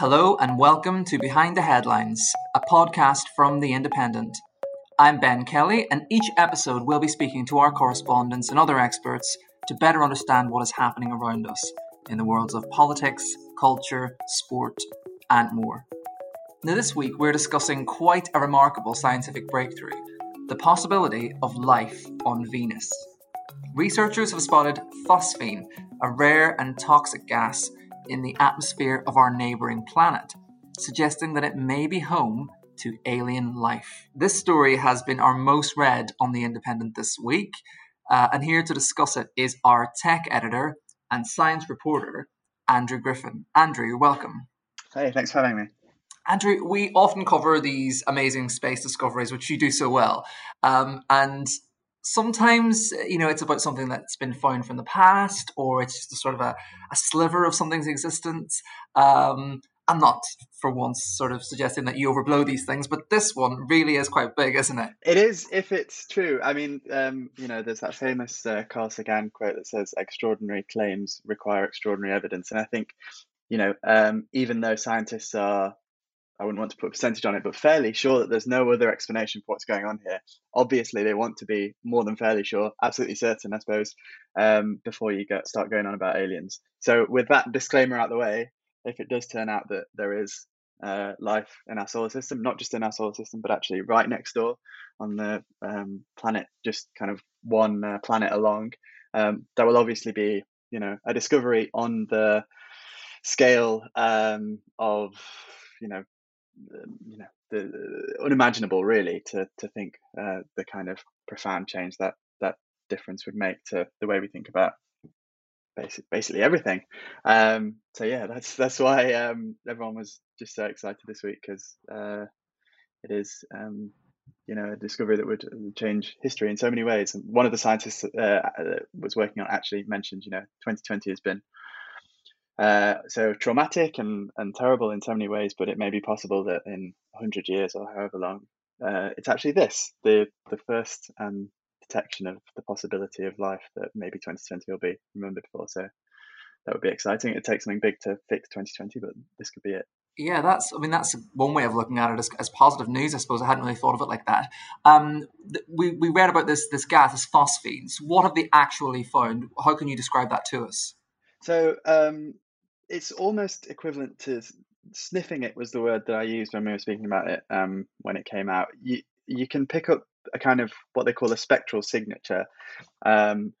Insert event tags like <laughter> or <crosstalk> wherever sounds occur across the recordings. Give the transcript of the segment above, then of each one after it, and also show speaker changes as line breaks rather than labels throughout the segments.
Hello and welcome to Behind the Headlines, a podcast from The Independent. I'm Ben Kelly, and each episode we'll be speaking to our correspondents and other experts to better understand what is happening around us in the worlds of politics, culture, sport, and more. Now, this week we're discussing quite a remarkable scientific breakthrough the possibility of life on Venus. Researchers have spotted phosphine, a rare and toxic gas in the atmosphere of our neighbouring planet, suggesting that it may be home to alien life. This story has been our most read on The Independent this week, uh, and here to discuss it is our tech editor and science reporter, Andrew Griffin. Andrew, welcome.
Hey, thanks for having me.
Andrew, we often cover these amazing space discoveries, which you do so well. Um, and sometimes, you know, it's about something that's been found from the past, or it's just a sort of a, a sliver of something's existence. Um, I'm not, for once, sort of suggesting that you overblow these things, but this one really is quite big, isn't it?
It is, if it's true. I mean, um, you know, there's that famous uh, Carl Sagan quote that says, "Extraordinary claims require extraordinary evidence," and I think, you know, um, even though scientists are I wouldn't want to put a percentage on it, but fairly sure that there's no other explanation for what's going on here. Obviously, they want to be more than fairly sure, absolutely certain, I suppose, um, before you get, start going on about aliens. So, with that disclaimer out the way, if it does turn out that there is uh, life in our solar system, not just in our solar system, but actually right next door on the um, planet, just kind of one uh, planet along, um, will obviously be, you know, a discovery on the scale um, of you know you know the unimaginable really to to think uh, the kind of profound change that that difference would make to the way we think about basic, basically everything. Um, so yeah, that's that's why um, everyone was just so excited this week because uh, it is um, you know a discovery that would change history in so many ways. And one of the scientists uh, was working on actually mentioned you know 2020 has been uh, so traumatic and, and terrible in so many ways, but it may be possible that in 100 years or however long, uh, it's actually this the the first um, detection of the possibility of life that maybe 2020 will be remembered for. So that would be exciting. It takes something big to fix 2020, but this could be it.
Yeah, that's. I mean, that's one way of looking at it as, as positive news. I suppose I hadn't really thought of it like that. Um, th- we we read about this this gas, this phosphines. What have they actually found? How can you describe that to us?
So um, it's almost equivalent to sniffing it was the word that I used when we were speaking about it um, when it came out. You you can pick up a kind of what they call a spectral signature, um,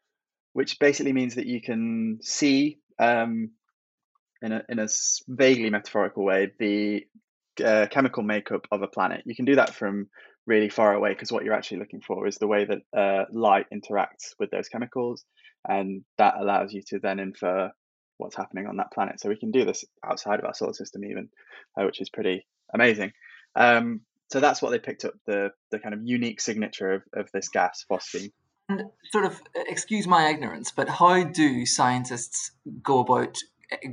which basically means that you can see um, in a in a vaguely metaphorical way the uh, chemical makeup of a planet. You can do that from really far away because what you're actually looking for is the way that uh, light interacts with those chemicals, and that allows you to then infer what's happening on that planet. So we can do this outside of our solar system, even, uh, which is pretty amazing. Um, so that's what they picked up the the kind of unique signature of, of this gas, phosphine.
And sort of, excuse my ignorance, but how do scientists go about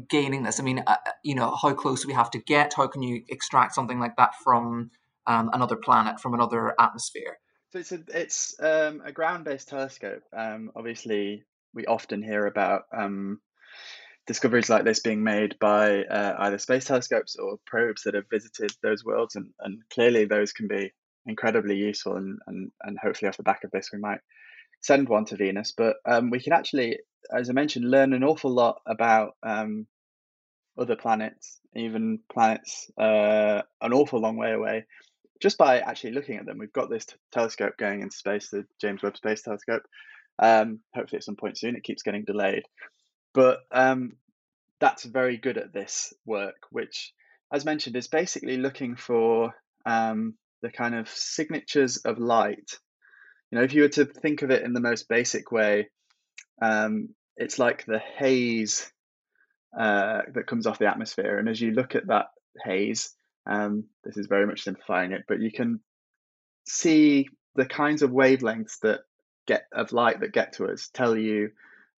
gaining this? I mean, uh, you know, how close do we have to get? How can you extract something like that from um, another planet, from another atmosphere?
So it's a, it's um, a ground-based telescope. Um, obviously, we often hear about um, discoveries like this being made by uh, either space telescopes or probes that have visited those worlds, and, and clearly those can be incredibly useful. And, and, and hopefully, off the back of this, we might send one to Venus. But um, we can actually, as I mentioned, learn an awful lot about um, other planets, even planets uh, an awful long way away, just by actually looking at them. We've got this t- telescope going into space, the James Webb Space Telescope. Um, hopefully, at some point soon, it keeps getting delayed. But um, that's very good at this work, which, as mentioned, is basically looking for um, the kind of signatures of light. You know, if you were to think of it in the most basic way, um, it's like the haze uh, that comes off the atmosphere. And as you look at that haze, um, this is very much simplifying it, but you can see the kinds of wavelengths that get of light that get to us tell you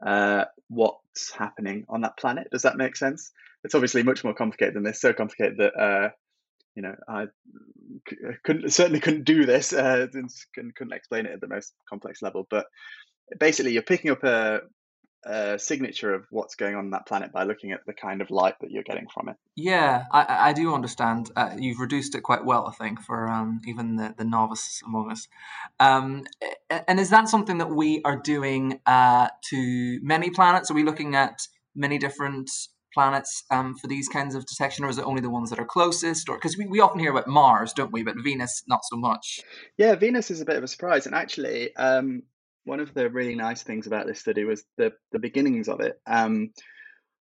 uh, what's happening on that planet. Does that make sense? It's obviously much more complicated than this. So complicated that uh, you know I couldn't certainly couldn't do this uh, couldn't explain it at the most complex level. But basically, you're picking up a a signature of what's going on in that planet by looking at the kind of light that you're getting from it.
Yeah, I, I do understand. Uh, you've reduced it quite well, I think, for um, even the, the novice among us. Um, and is that something that we are doing uh, to many planets? Are we looking at many different planets um, for these kinds of detection, or is it only the ones that are closest? Or because we, we often hear about Mars, don't we? But Venus, not so much.
Yeah, Venus is a bit of a surprise, and actually, um, one of the really nice things about this study was the the beginnings of it. Um,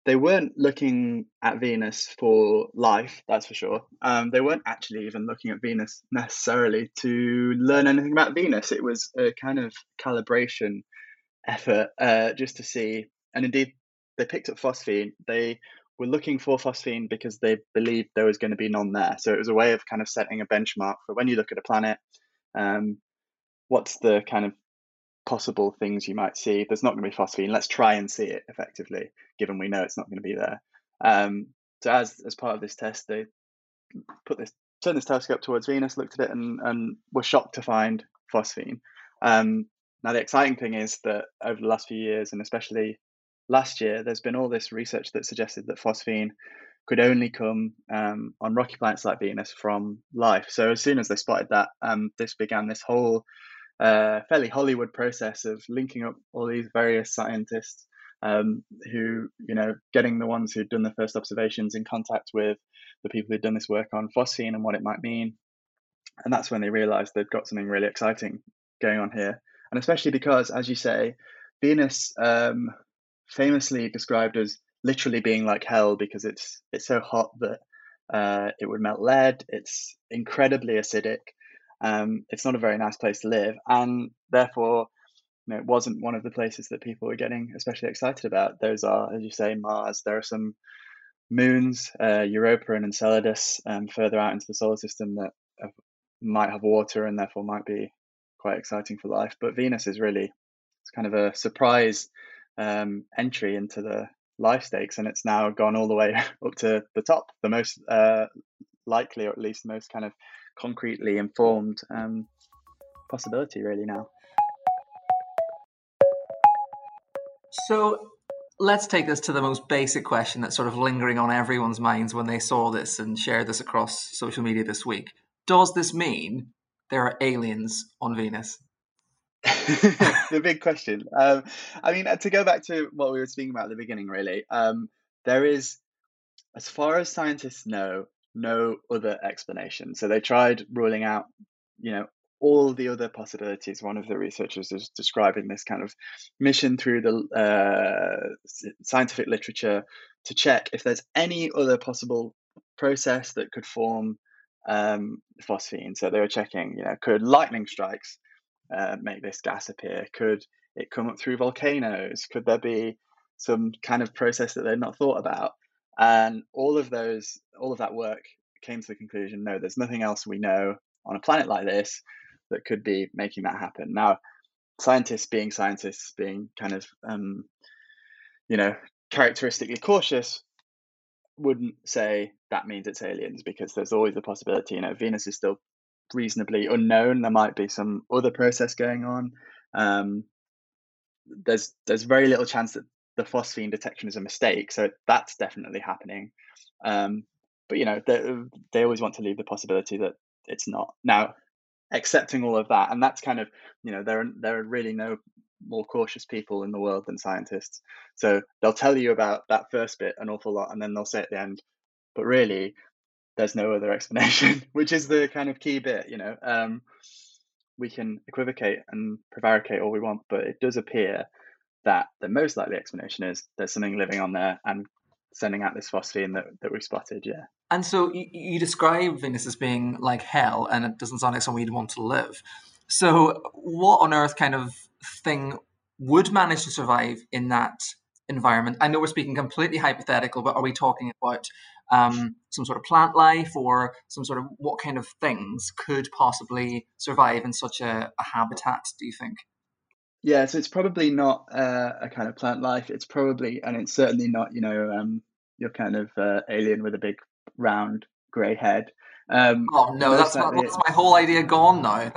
they weren't looking at Venus for life, that's for sure. Um, they weren't actually even looking at Venus necessarily to learn anything about Venus. It was a kind of calibration effort uh, just to see. And indeed, they picked up phosphine. They were looking for phosphine because they believed there was going to be none there. So it was a way of kind of setting a benchmark for when you look at a planet. Um, what's the kind of possible things you might see. There's not going to be phosphine. Let's try and see it effectively, given we know it's not going to be there. Um, so as as part of this test, they put this turned this telescope towards Venus, looked at it, and and were shocked to find phosphine. Um, now the exciting thing is that over the last few years, and especially last year, there's been all this research that suggested that phosphine could only come um, on rocky planets like Venus from life. So as soon as they spotted that, um, this began this whole uh, fairly Hollywood process of linking up all these various scientists um, who, you know, getting the ones who'd done the first observations in contact with the people who'd done this work on phosphine and what it might mean. And that's when they realized they'd got something really exciting going on here. And especially because, as you say, Venus um, famously described as literally being like hell because it's it's so hot that uh, it would melt lead. It's incredibly acidic. Um, it's not a very nice place to live, and therefore, you know, it wasn't one of the places that people were getting especially excited about. Those are, as you say, Mars. There are some moons, uh, Europa and Enceladus, um, further out into the solar system that have, might have water and therefore might be quite exciting for life. But Venus is really it's kind of a surprise um, entry into the life stakes, and it's now gone all the way <laughs> up to the top, the most uh, likely, or at least most kind of concretely informed um, possibility really now.
So let's take this to the most basic question that's sort of lingering on everyone's minds when they saw this and shared this across social media this week. Does this mean there are aliens on Venus? <laughs>
the big question. Um, I mean, to go back to what we were speaking about at the beginning, really, um, there is, as far as scientists know, no other explanation. So they tried ruling out, you know, all the other possibilities. One of the researchers is describing this kind of mission through the uh, scientific literature to check if there's any other possible process that could form um, phosphine. So they were checking, you know, could lightning strikes uh, make this gas appear? Could it come up through volcanoes? Could there be some kind of process that they'd not thought about? And all of those, all of that work came to the conclusion no, there's nothing else we know on a planet like this that could be making that happen. Now, scientists being scientists, being kind of, um, you know, characteristically cautious, wouldn't say that means it's aliens because there's always the possibility. You know, Venus is still reasonably unknown. There might be some other process going on. Um, there's there's very little chance that the phosphine detection is a mistake. So that's definitely happening. Um, but you know, they, they always want to leave the possibility that it's not. Now, accepting all of that, and that's kind of you know, there are there are really no more cautious people in the world than scientists. So they'll tell you about that first bit an awful lot, and then they'll say at the end, but really, there's no other explanation, <laughs> which is the kind of key bit. You know, um, we can equivocate and prevaricate all we want, but it does appear that the most likely explanation is there's something living on there and sending out this phosphine that, that we spotted, yeah.
And so you, you describe Venus as being like hell, and it doesn't sound like somewhere you'd want to live. So, what on earth kind of thing would manage to survive in that environment? I know we're speaking completely hypothetical, but are we talking about um, some sort of plant life or some sort of what kind of things could possibly survive in such a, a habitat, do you think?
Yeah, so it's probably not uh, a kind of plant life. It's probably, and it's certainly not, you know, um, your kind of uh, alien with a big round grey head.
Um, oh no, that's my, that's my whole idea gone now. <laughs>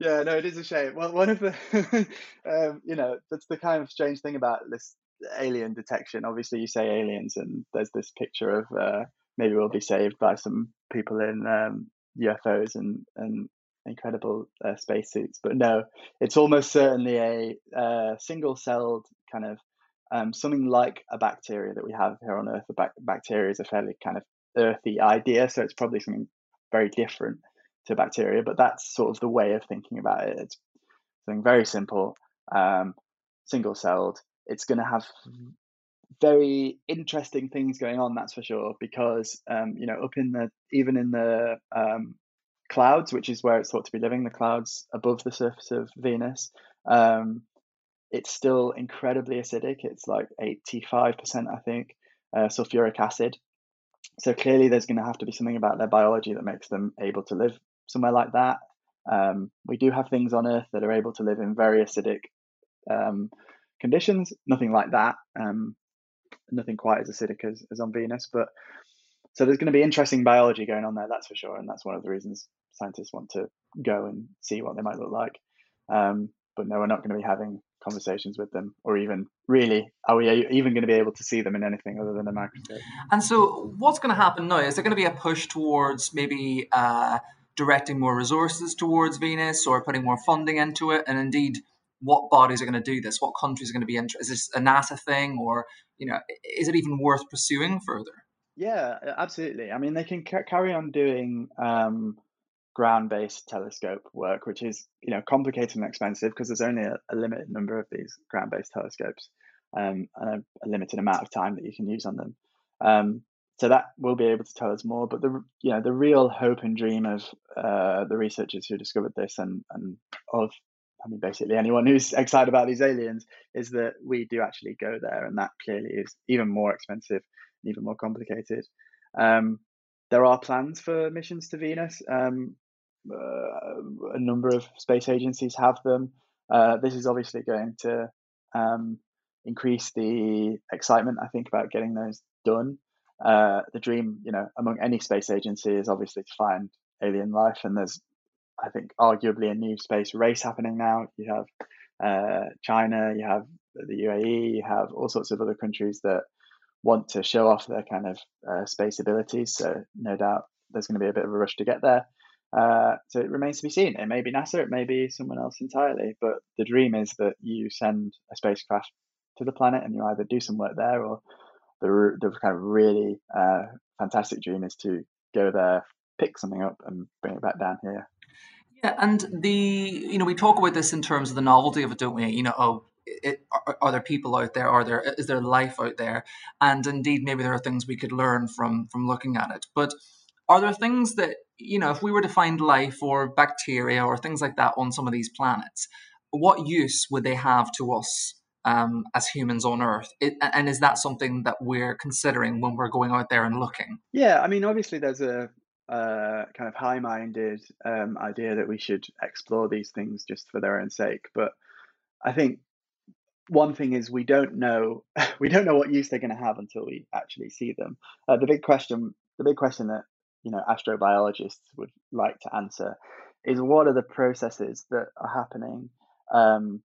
yeah, no, it is a shame. Well, one of the, <laughs> um, you know, that's the kind of strange thing about this alien detection. Obviously, you say aliens, and there's this picture of uh, maybe we'll be saved by some people in um, UFOs and and incredible uh, spacesuits. But no, it's almost certainly a uh, single-celled kind of um, something like a bacteria that we have here on Earth. A bacteria is a fairly kind of earthy idea, so it's probably something very different to bacteria. But that's sort of the way of thinking about it. It's something very simple, um, single-celled. It's going to have very interesting things going on that's for sure because um, you know up in the even in the um, clouds, which is where it's thought to be living, the clouds above the surface of Venus, um, it's still incredibly acidic. It's like 85%, I think, uh, sulfuric acid. So clearly, there's going to have to be something about their biology that makes them able to live somewhere like that. Um, we do have things on Earth that are able to live in very acidic um, conditions. Nothing like that. Um, nothing quite as acidic as, as on Venus, but so there's going to be interesting biology going on there, that's for sure, and that's one of the reasons scientists want to go and see what they might look like. Um, but no, we're not going to be having conversations with them, or even really, are we even going to be able to see them in anything other than a microscope?
And so, what's going to happen now? Is there going to be a push towards maybe uh, directing more resources towards Venus, or putting more funding into it? And indeed, what bodies are going to do this? What countries are going to be interested? Is this a NASA thing, or you know, is it even worth pursuing further?
Yeah, absolutely. I mean, they can ca- carry on doing um, ground-based telescope work, which is you know complicated and expensive because there's only a, a, limited number of these ground-based telescopes um, and a, a, limited amount of time that you can use on them. Um, so that will be able to tell us more. But the you know the real hope and dream of uh, the researchers who discovered this and and of I mean basically anyone who's <laughs> excited about these aliens is that we do actually go there, and that clearly is even more expensive, and even more complicated. Um, there are plans for missions to Venus. Um, uh, a number of space agencies have them. Uh, this is obviously going to um, increase the excitement, I think, about getting those done. Uh, the dream, you know, among any space agency is obviously to find alien life, and there's, I think, arguably a new space race happening now. You have uh, China, you have the UAE, you have all sorts of other countries that want to show off their kind of uh, space abilities. So no doubt there's going to be a bit of a rush to get there. Uh, so it remains to be seen. It may be NASA, it may be someone else entirely, but the dream is that you send a spacecraft to the planet and you either do some work there or the, the kind of really uh, fantastic dream is to go there, pick something up and bring it back down here.
Yeah, and the you know we talk about this in terms of the novelty of it, don't we? You know, oh, it, are, are, there people out there? Are there is there life out there? And indeed, maybe there are things we could learn from from looking at it. But are there things that you know, if we were to find life or bacteria or things like that on some of these planets, what use would they have to us um, as humans on Earth? It, and is that something that we're considering when we're going out there and looking?
Yeah, I mean, obviously, there's a, a kind of high minded um, idea that we should explore these things just for their own sake. But I think one thing is we don't know <laughs> we don't know what use they're going to have until we actually see them. Uh, the big question, the big question that you know astrobiologists would like to answer is what are the processes that are happening um,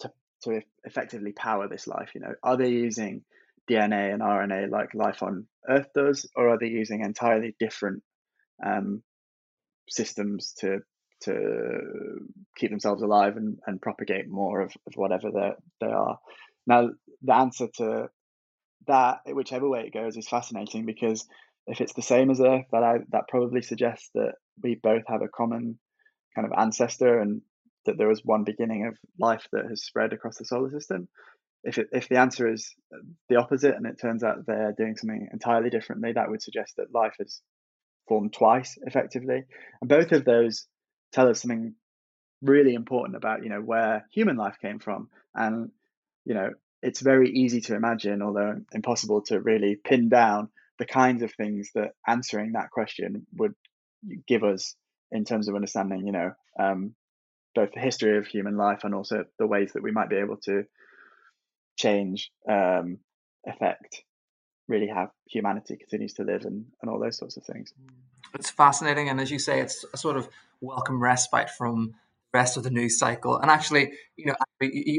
to to effectively power this life? You know, are they using DNA and RNA like life on Earth does, or are they using entirely different um, systems to to keep themselves alive and, and propagate more of, of whatever they they are? Now, the answer to that, whichever way it goes, is fascinating because if it's the same as Earth, that I, that probably suggests that we both have a common kind of ancestor and that there was one beginning of life that has spread across the solar system. If it, if the answer is the opposite and it turns out they're doing something entirely differently, that would suggest that life has formed twice effectively. And both of those tell us something really important about you know where human life came from, and you know it's very easy to imagine, although impossible to really pin down the kinds of things that answering that question would give us in terms of understanding, you know, um, both the history of human life and also the ways that we might be able to change, um, really how humanity continues to live and, and all those sorts of things.
It's fascinating. And as you say, it's a sort of welcome respite from the rest of the news cycle. And actually, you know,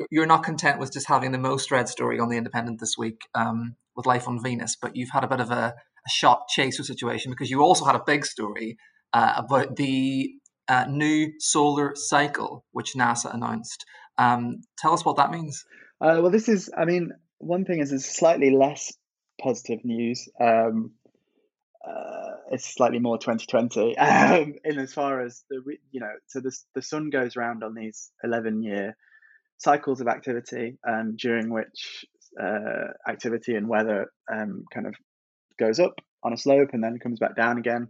you're not content with just having the most read story on The Independent this week um, with Life on Venus, but you've had a bit of a, a shot chaser situation because you also had a big story uh, about the uh, new solar cycle, which NASA announced. Um, tell us what that means.
Uh, well, this is, I mean, one thing is it's slightly less positive news. Um, uh, it's slightly more 2020 <laughs> um, in as far as the you know so the the sun goes around on these 11 year cycles of activity um, during which uh, activity and weather um, kind of goes up on a slope and then comes back down again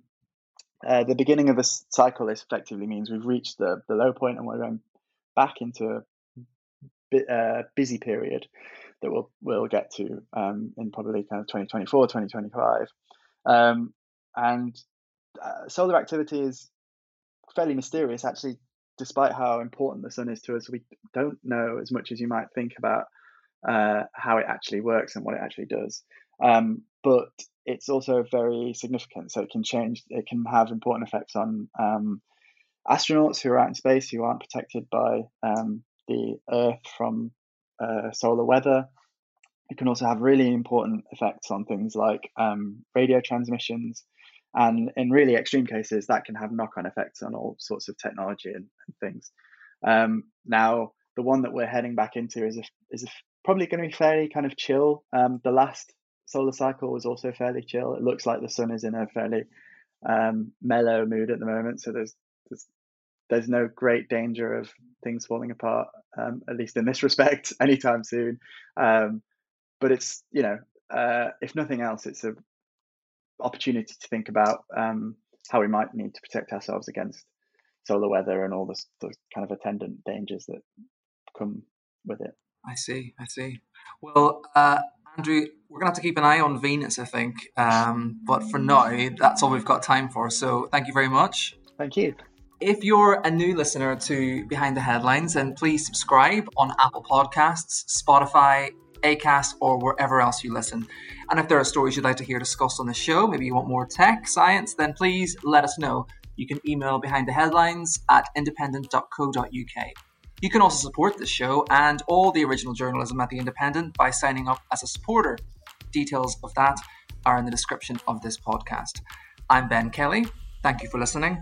uh, the beginning of a cycle this effectively means we've reached the, the low point and we're going back into uh, busy period that we'll we'll get to um, in probably kind of 2024 2025 um, and uh, solar activity is fairly mysterious actually despite how important the sun is to us we don't know as much as you might think about uh, how it actually works and what it actually does um, but it's also very significant. So it can change, it can have important effects on um, astronauts who are out in space who aren't protected by um, the Earth from uh, solar weather. It can also have really important effects on things like um, radio transmissions. And in really extreme cases, that can have knock on effects on all sorts of technology and, and things. Um, now, the one that we're heading back into is a, is a, probably going to be fairly kind of chill. Um, the last solar cycle was also fairly chill. It looks like the sun is in a fairly um, mellow mood at the moment, so there's, there's there's no great danger of things falling apart, um, at least in this <laughs> respect, anytime soon. Um, but it's you know, uh, if nothing else, it's a opportunity to think about um, how we might need to protect ourselves against solar weather and all the, the kind of attendant dangers that come with it.
I see. I see. Well, uh, Andrew, we're going to have to keep an eye on Venus, I think. Um, but for now, that's all we've got time for. So thank you very much.
Thank you.
If you're a new listener to Behind the Headlines, then please subscribe on Apple Podcasts, Spotify, Acast, or wherever else you listen. And if there are stories you'd like to hear discussed on the show, maybe you want more tech, science, then please let us know. You can email behind the headlines at independent.co.uk. You can also support this show and all the original journalism at The Independent by signing up as a supporter. Details of that are in the description of this podcast. I'm Ben Kelly. Thank you for listening.